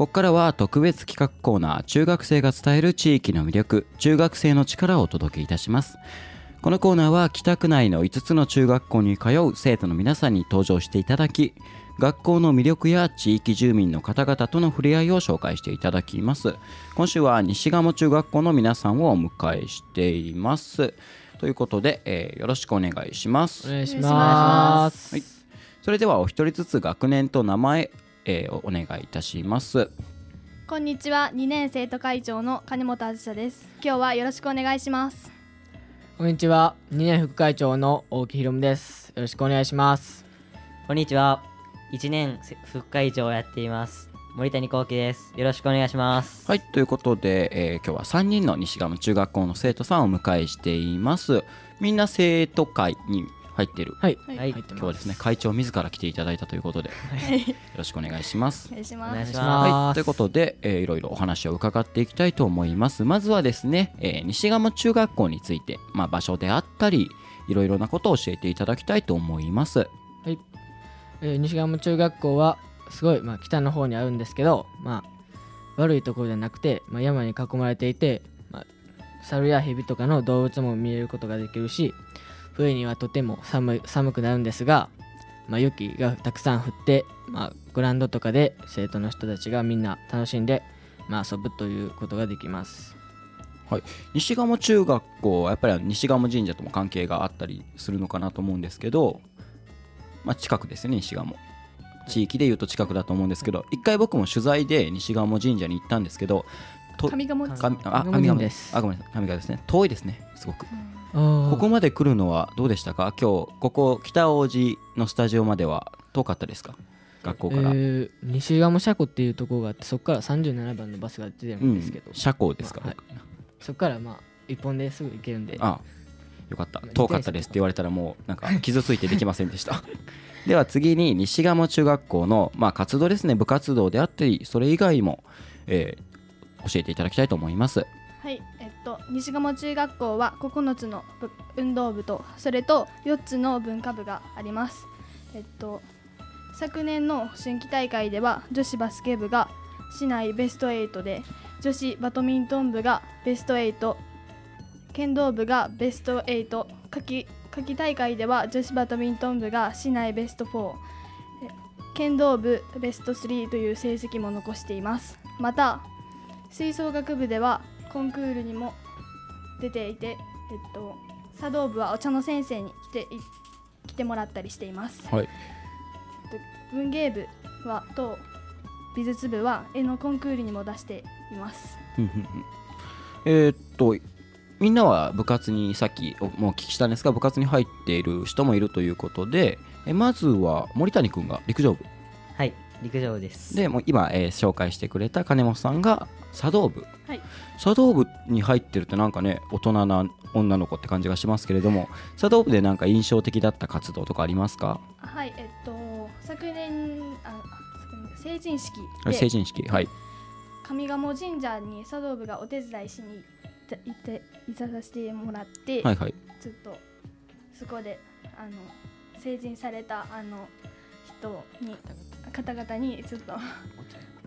ここからは特別企画コーナー中学生が伝える地域の魅力中学生の力をお届けいたします。このコーナーは北区内の5つの中学校に通う生徒の皆さんに登場していただき学校の魅力や地域住民の方々との触れ合いを紹介していただきます。今週は西賀茂中学校の皆さんをお迎えしています。ということで、えーよろしくお願いします。お願いします。はい、それではお一人ずつ学年と名前、えーおお願いいたします。こんにちは。2年生徒会長の金本あずさです。今日はよろしくお願いします。こんにちは。2年副会長の大木ひろむです。よろしくお願いします。こんにちは。1年副会長をやっています。森谷幸喜です。よろしくお願いします。はい。ということで、えー今日は3人の西賀中学校の生徒さんをお迎えしています。みんな生徒会に入っている。はい。はい。今日はですね会長自ら来ていただいたということでよろしくお願いします。お願いしおます。はい、ということで、えーいろいろお話を伺っていきたいと思います。まずはですね、えー西賀中学校について、まあ、場所であったり、いろいろなことを教えていただきたいと思います。えー西川中学校はすごい、まあ、北の方にあるんですけど、まあ、悪いところじゃなくて、まあ、山に囲まれていて、まあ、猿や蛇とかの動物も見えることができるし冬にはとても寒い寒くなるんですが、まあ、雪がたくさん降って、まあ、グラウンドとかで生徒の人たちがみんな楽しんで、まあ、遊ぶということができます。はい。西賀中学校はやっぱり西賀神社とも関係があったりするのかなと思うんですけど、まあ、近くですよね、西賀地域でいうと近くだと思うんですけど、一回僕も取材で西賀神社に行ったんですけど、上賀茂かあ、上賀ですあ、ごめんなさい、上賀ですね。遠いですね、すごく。こここまで来るのはどうでしたか？今日ここ北王子のスタジオまでは遠かったですか？学校から、えー西鴨車庫っていうところがあってそこから37番のバスが出てるうんんですけど、車高ですか、はい。そこからまあ一本ですぐ行けるんで。あよかった。遠かったですって言われたらもうなんか傷ついてできませんでした。では次に西賀中学校の、まあ、活動ですね。部活動であったりそれ以外も、えー教えていただきたいと思います。はいえっと西賀茂中学校は9つの運動部とそれと4つの文化部があります。えっと昨年の春季大会では女子バスケ部が市内ベスト8で女子バドミントン部がベスト8剣道部がベスト8夏季夏季大会では女子バドミントン部が市内ベスト4剣道部ベスト3という成績も残しています。また吹奏楽部ではコンクールにも出ていて、えっと、茶道部はお茶の先生に来てい来てもらったりしています。はい。文芸部はと美術部は絵のコンクールにも出しています。うんうんうん。えーっとみんなは部活にさっきおもうお聞きしたんですが部活に入っている人もいるということでえまずは森谷君が陸上部。はい、陸上部です。でもう今、えー紹介してくれた金本さんが茶道部、はい。茶道部に入ってるってなんかね大人な女の子って感じがしますけれども茶道部でなんか印象的だった活動とかありますか？はいえっと昨年あ成人式成で人式はい。上賀茂神社に茶道部がお手伝いしに行って行って行かさせてもらって、はいはい。ちょっとそこであの成人されたあの人に方々にちょっと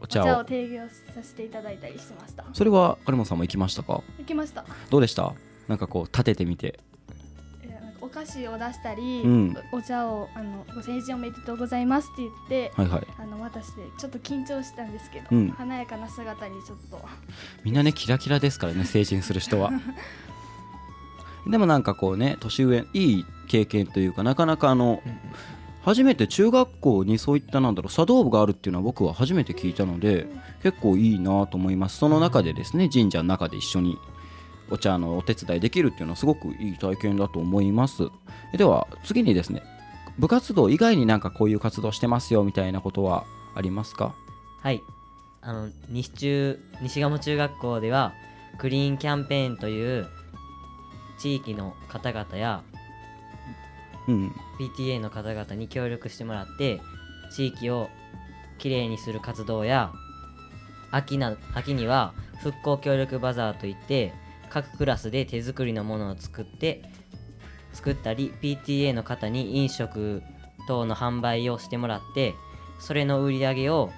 おお茶を。茶を提供させていただいたりしてました。それは金本さんも行きましたか？行きました。どうでした？なんかこう立ててみて。いやなんかお菓子を出したり、うん。おお茶をあのご成人おめでとうございますって言って、はいはい。あの渡してちょっと緊張したんですけど、うん。華やかな姿にちょっと。みんなねキラキラですからね 成人する人は。でもなんかこうね年上いい経験というかなかなかあの初めて中学校にそういったなんだろう茶道部があるっていうのは僕は初めて聞いたので結構いいなと思います。その中でですね神社の中で一緒にお茶のお手伝いできるっていうのはすごくいい体験だと思います。では次にですね部活動以外になんかこういう活動してますよみたいなことはありますか？はい。あの、西中、西賀茂中学校では、クリーンキャンペーンという、地域の方々や PTA の方々に協力してもらって、地域をきれいにする活動や、秋な秋には復興協力バザーといって各クラスで手作りのものを作って作ったり PTA の方に飲食等の販売をしてもらってそれの売り上げを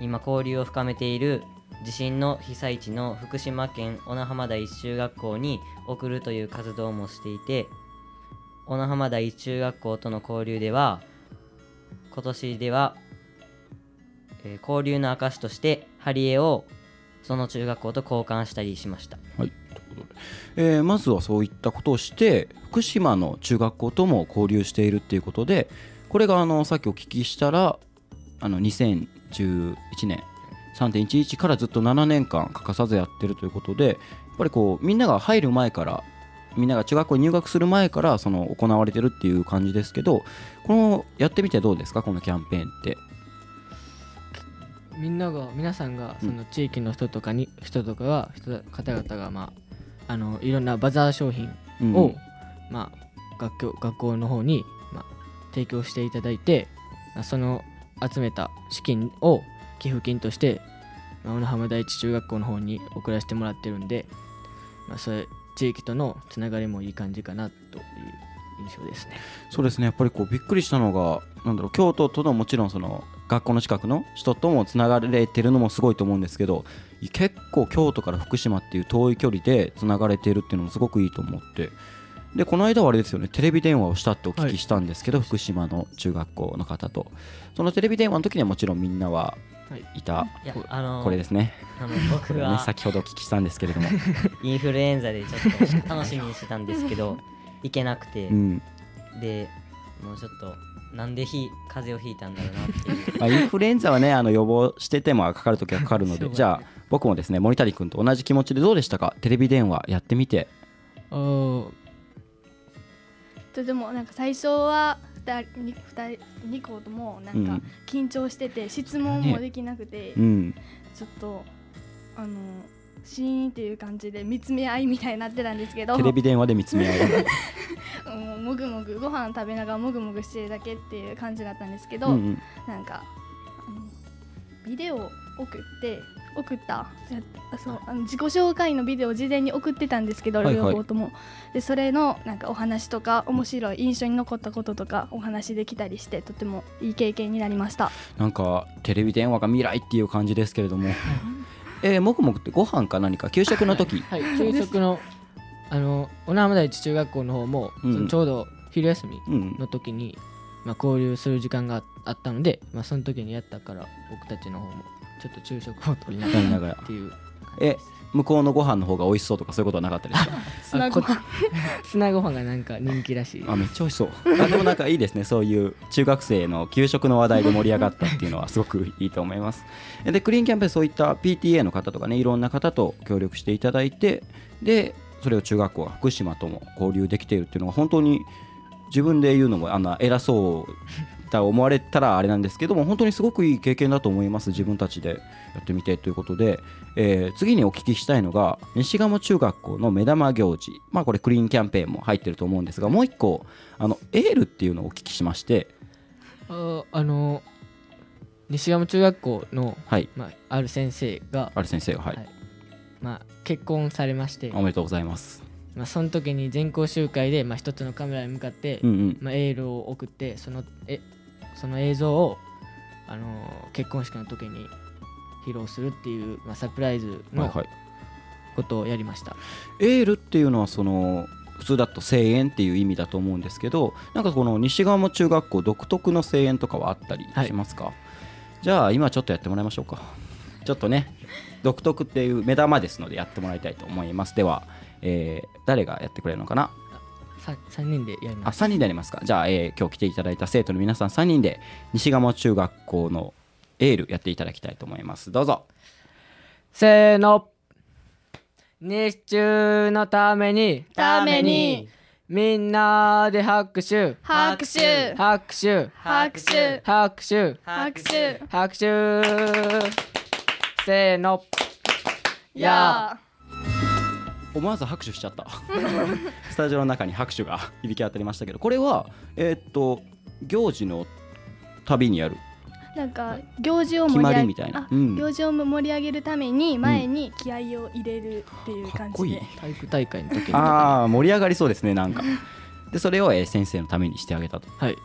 今交流を深めている地震の被災地の福島県小名浜第一中学校に送るという活動もしていて小名浜第一中学校との交流では今年では、えー交流の証として貼り絵をその中学校と交換したりしました。はい、えーまずはそういったことをして福島の中学校とも交流しているっていうことでこれがあのさっきお聞きしたらあの2011年3.11からずっと7年間欠かさずやってるということでやっぱりこうみんなが入る前からみんなが中学校に入学する前からその行われてるっていう感じですけどこのやってみてどうですか？このキャンペーンって。みんなが皆さんがその地域の人とかに、人とかが人方々がまああのいろんなバザー商品うん。を、まあ学校学校の方にまあ提供していただいて、まあその集めた資金を寄付金として、まあ、小野浜第一中学校の方に送らせてもらってるんで、まあ、それ地域とのつながりもいい感じかなという印象ですね。そうですね。やっぱりこうびっくりしたのがなんだろう京都とのもちろんその学校の近くの人ともつながれてるのもすごいと思うんですけど結構京都から福島っていう遠い距離でつながれてるっていうのもすごくいいと思って。でこの間はあれですよねテレビ電話をしたってお聞きしたんですけど、福島の中学校の方と。そのテレビ電話の時にはもちろんみんなははい。いた、いやあのこれですねあの僕これねは先ほどお聞きしたんですけれども、インフルエンザでちょっと楽しみにしてたんですけど行けなくて、うん。でもうちょっとなんでひ風邪をひいたんだろうなっていう。まあ、インフルエンザはねあの予防しててもかかるときはかかるのでじゃあ僕もですね森谷君と同じ気持ちでどうでしたか？テレビ電話やってみて。とてもなんか最初は2人に二人二校ともなうん。んか緊張してて質問もできなくて、うん。ちょっとあのシーンっていう感じで見つめ合いみたいになってたんですけど。テレビ電話で見つめ合いもう もぐもぐご飯食べながらもぐもぐしてるだけっていう感じだったんですけど、うんうん。なんかあのビデオを送って送った。そうあの自己紹介のビデオを事前に送ってたんですけど、はいはい。両方とも。でそれのなんかお話とか面白い印象に残ったこととかお話できたりしてとてもいい経験になりました。なんかテレビ電話が未来っていう感じですけれども えー、もくもくってご飯か何か？給食の時。はい、給食のあの小名浜第一中学校の方も、うん。ちょうど昼休みうんの時に、まあ、交流する時間があったので、まあ、その時にやったから僕たちの方もちょっと昼食を取りながららっていうえ向こうのご飯の方が美味しそうとかそういうことはなかったですか？砂ご飯。砂ご飯がなんか人気らしい。あめっちゃ美味しそう。あでもなんかいいですね。そういう中学生の給食の話題で盛り上がったっていうのはすごくいいと思います。でクリーンキャンペーンそういった PTA の方とかねいろんな方と協力していただいてでそれを中学校が福島とも交流できているっていうのが本当に自分で言うのもあの偉そうだ思われたらあれなんですけども本当にすごくいい経験だと思います自分たちでやってみてということで、えー次にお聞きしたいのが西鴨中学校の目玉行事まあこれクリーンキャンペーンも入ってると思うんですがもう一個あのエールっていうのをお聞きしましてああの西山中学校の、はい。まあ、ある先生が、ある先生がはい、はい。まあ、結婚されまして、おめでとうございます。まあ、その時に全校集会で、まあ、一つのカメラに向かって、うんうん。まあ、エールを送ってそのえその映像を、あのー結婚式の時に披露するっていう、まあ、サプライズのはいはい。ことをやりました、エールっていうのはその普通だと声援っていう意味だと思うんですけどなんかこの西側も中学校独特の声援とかはあったりしますか、じゃあ今ちょっとやってもらいましょうか。ちょっとね独特っていう目玉ですのでやってもらいたいと思います。では、えー誰がやってくれるのかな？さ3人でやりあます3人でやりますか。じゃあ、えー今日来ていただいた生徒の皆さん3人で西鴨中学校のエールやっていただきたいと思います。どうぞ。せーの。日中のために。ために。みんなで拍手。拍手。拍手。拍手。拍手。拍手。拍手。せーの。や思わず拍手しちゃった。スタジオの中に拍手が響き当たりましたけどこれはえーっと行事の旅にやる。なんか行事を決盛り上げまりみたいな。あうん。行事を盛り上げるために前に気合を入れるっていうかっこいい。感じで体育大会の時に。ああ盛り上がりそうですねなんか。でそれを、えー先生のためにしてあげたと。はい。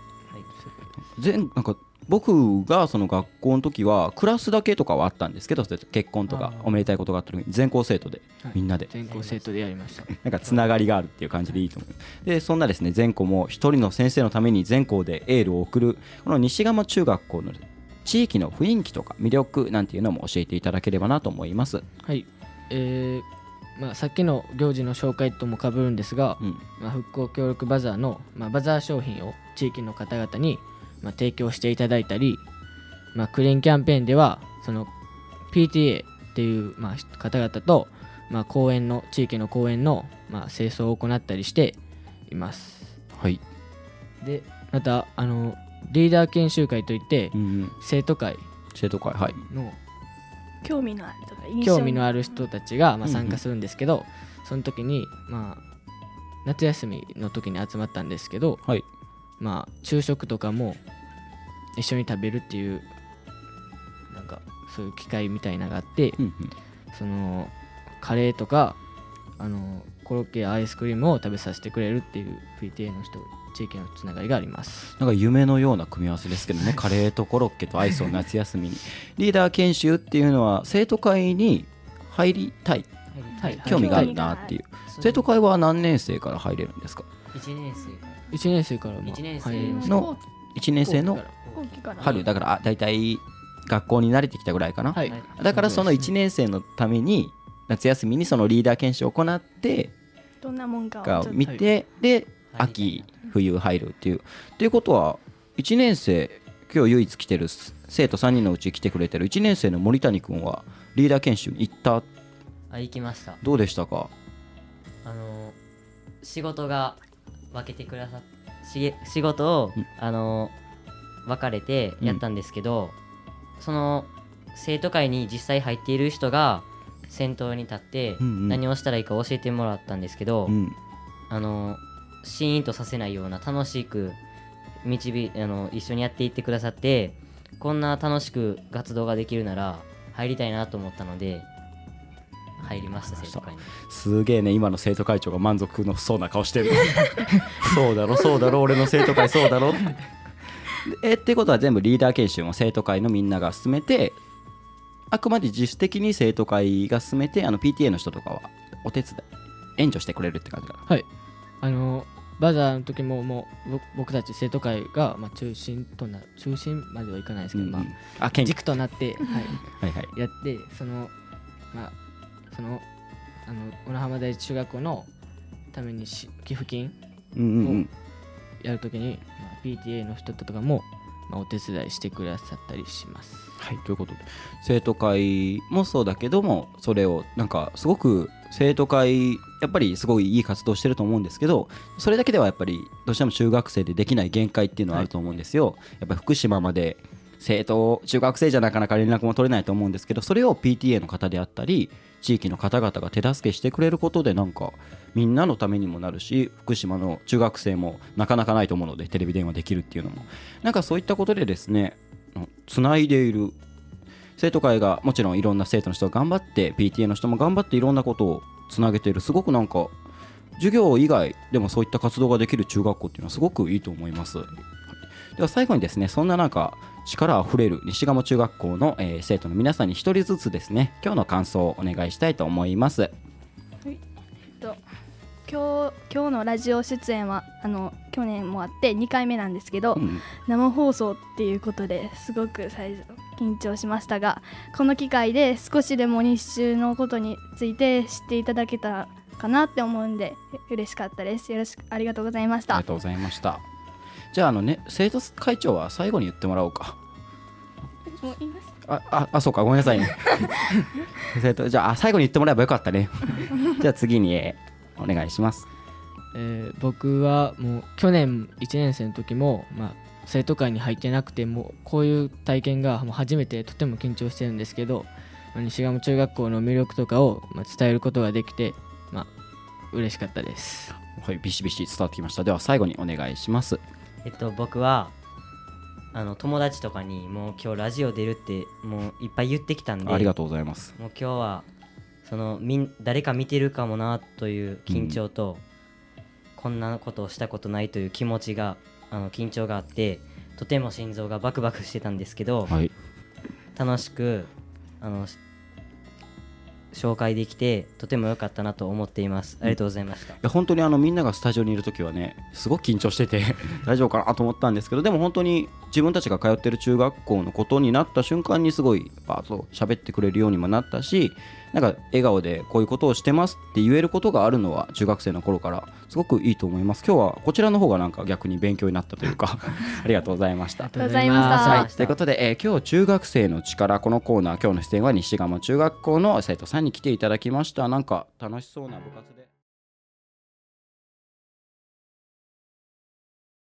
全なんか僕がその学校の時はクラスだけとかはあったんですけど結婚とかおめでたいことがあった時に全校生徒ではい。みんなで。全校生徒でやりました。なんかつながりがあるっていう感じでいいと思う。でそんなですね全校も一人の先生のために全校でエールを送るこの西蒲中学校の地域の雰囲気とか魅力なんていうのも教えていただければなと思います。はい。えーまあ、さっきの行事の紹介ともかぶるんですが、うん。まあ、復興協力バザーの、まあ、バザー商品を地域の方々に、まあ、提供していただいたり、まあ、クリーンキャンペーンではその PTA っていう、まあ、方々と、まあ、公園の地域の公園の、まあ、清掃を行ったりしています。はい、でまたあのリーダー研修会といってうんうん、生徒会生徒会はい。の興味のあるとか興味のある人たちが、まあ、うんうん。参加するんですけど、その時に、まあ、夏休みの時に集まったんですけど、はいまあ、昼食とかも一緒に食べるっていうなんかそういう機会みたいなのがあって、うんうん。そのカレーとかあのコロッケやアイスクリームを食べさせてくれるっていう PTA の人地域のつながりがあります。なんか夢のような組み合わせですけどね。カレーとコロッケとアイスを夏休み。にリーダー研修っていうのは生徒会に入りたい。はい。興味があるなっていう。生徒会は何年生から入れるんですか？1年生から。1年生からの1年生の春。だからあ大体学校に慣れてきたぐらいかな、はい。だからその1年生のために夏休みにそのリーダー研修を行ってどんなもんかを見て、で秋冬入るっていう。っていうことは1年生今日唯一来てる生徒3人のうち来てくれてる1年生の森谷君はリーダー研修に行った？あ行きました。どうでしたか？あの仕事が分けてくださっしげ仕事を、うん。あの分かれてやったんですけど、その生徒会に実際入っている人が先頭に立ってうんうん。何をしたらいいか教えてもらったんですけど、うん。あのシーンとさせないような楽しく導いあの一緒にやっていってくださってこんな楽しく活動ができるなら入りたいなと思ったので入りました生徒会に。すげえね今の生徒会長が満足のそうな顔してる。そうだろそうだろ俺の生徒会そうだろ。えってことは全部リーダー研修も生徒会のみんなが進めてあくまで自主的に生徒会が進めてあの PTA の人とかはお手伝い援助してくれるって感じかな。はい。あのバザーの時ももうぼ僕たち生徒会が、まあ、中心とな中心まではいかないですけど、うんうん。まあ、あ軸となって、はい、はいはい。やってそのまあそのあの小名浜第一中学校のためにし寄付金うんうんうん。やるときに、まあ、PTA の人とかも、まあ、お手伝いしてくださったりします。はいということで。生徒会もそうだけどもそれをなんかすごく生徒会やっぱりすごいいい活動してると思うんですけどそれだけではやっぱりどうしても中学生でできない限界っていうのはあると思うんですよ、やっぱり福島まで生徒中学生じゃなかなか連絡も取れないと思うんですけどそれを PTA の方であったり地域の方々が手助けしてくれることでなんかみんなのためにもなるし福島の中学生もなかなかないと思うのでテレビ電話できるっていうのもなんかそういったことでですねつないでいる生徒会がもちろんいろんな生徒の人が頑張って PTA の人も頑張っていろんなことをつなげているすごくなんか授業以外でもそういった活動ができる中学校っていうのはすごくいいと思います。はいでは最後にですねそんななんか力あふれる西賀中学校の、えー生徒の皆さんに一人ずつですね今日の感想をお願いしたいと思います。と今日今日のラジオ出演はあの去年もあって2回目なんですけど、うん生放送っていうことですごく最初緊張しましたがこの機会で少しでも日中のことについて知っていただけたかなって思うんで嬉しかったですよろしくありがとうございましたありがとうございました。じゃああのね生徒会長は最後に言ってもらおうか。もう言いますあああそうかごめんなさいね。生徒じゃああ最後に言ってもらえばよかったね。じゃあ次に、えーお願いします。えー僕はもう去年1年生の時も、まあ、生徒会に入ってなくてもうこういう体験がもう初めてとても緊張してるんですけどまあ西賀中学校の魅力とかを、まあ、伝えることができて、まあ嬉しかったですはいビシビシ伝わってきました。では最後にお願いします。えっと僕はあの友達とかにもう今日ラジオ出るってもういっぱい言ってきたんでありがとうございます。もう今日はそのみん誰か見てるかもなという緊張と、こんなことをしたことないという気持ちがあの緊張があってとても心臓がバクバクしてたんですけど、はい楽しくあのし紹介できてとても良かったなと思っています。ありがとうございました、いや本当にあのみんながスタジオにいる時はねすごく緊張してて 大丈夫かなと思ったんですけどでも本当に自分たちが通ってる中学校のことになった瞬間にすごいバーッと喋ってくれるようにもなったしなんか笑顔でこういうことをしてますって言えることがあるのは中学生の頃からすごくいいと思います。今日はこちらの方がなんか逆に勉強になったというか ありがとうございました。ありがとうございましたはい、ということで、えー今日中学生の力このコーナー今日の出演は西賀茂中学校の生徒さんに来ていただきました。なんか楽しそうな部活で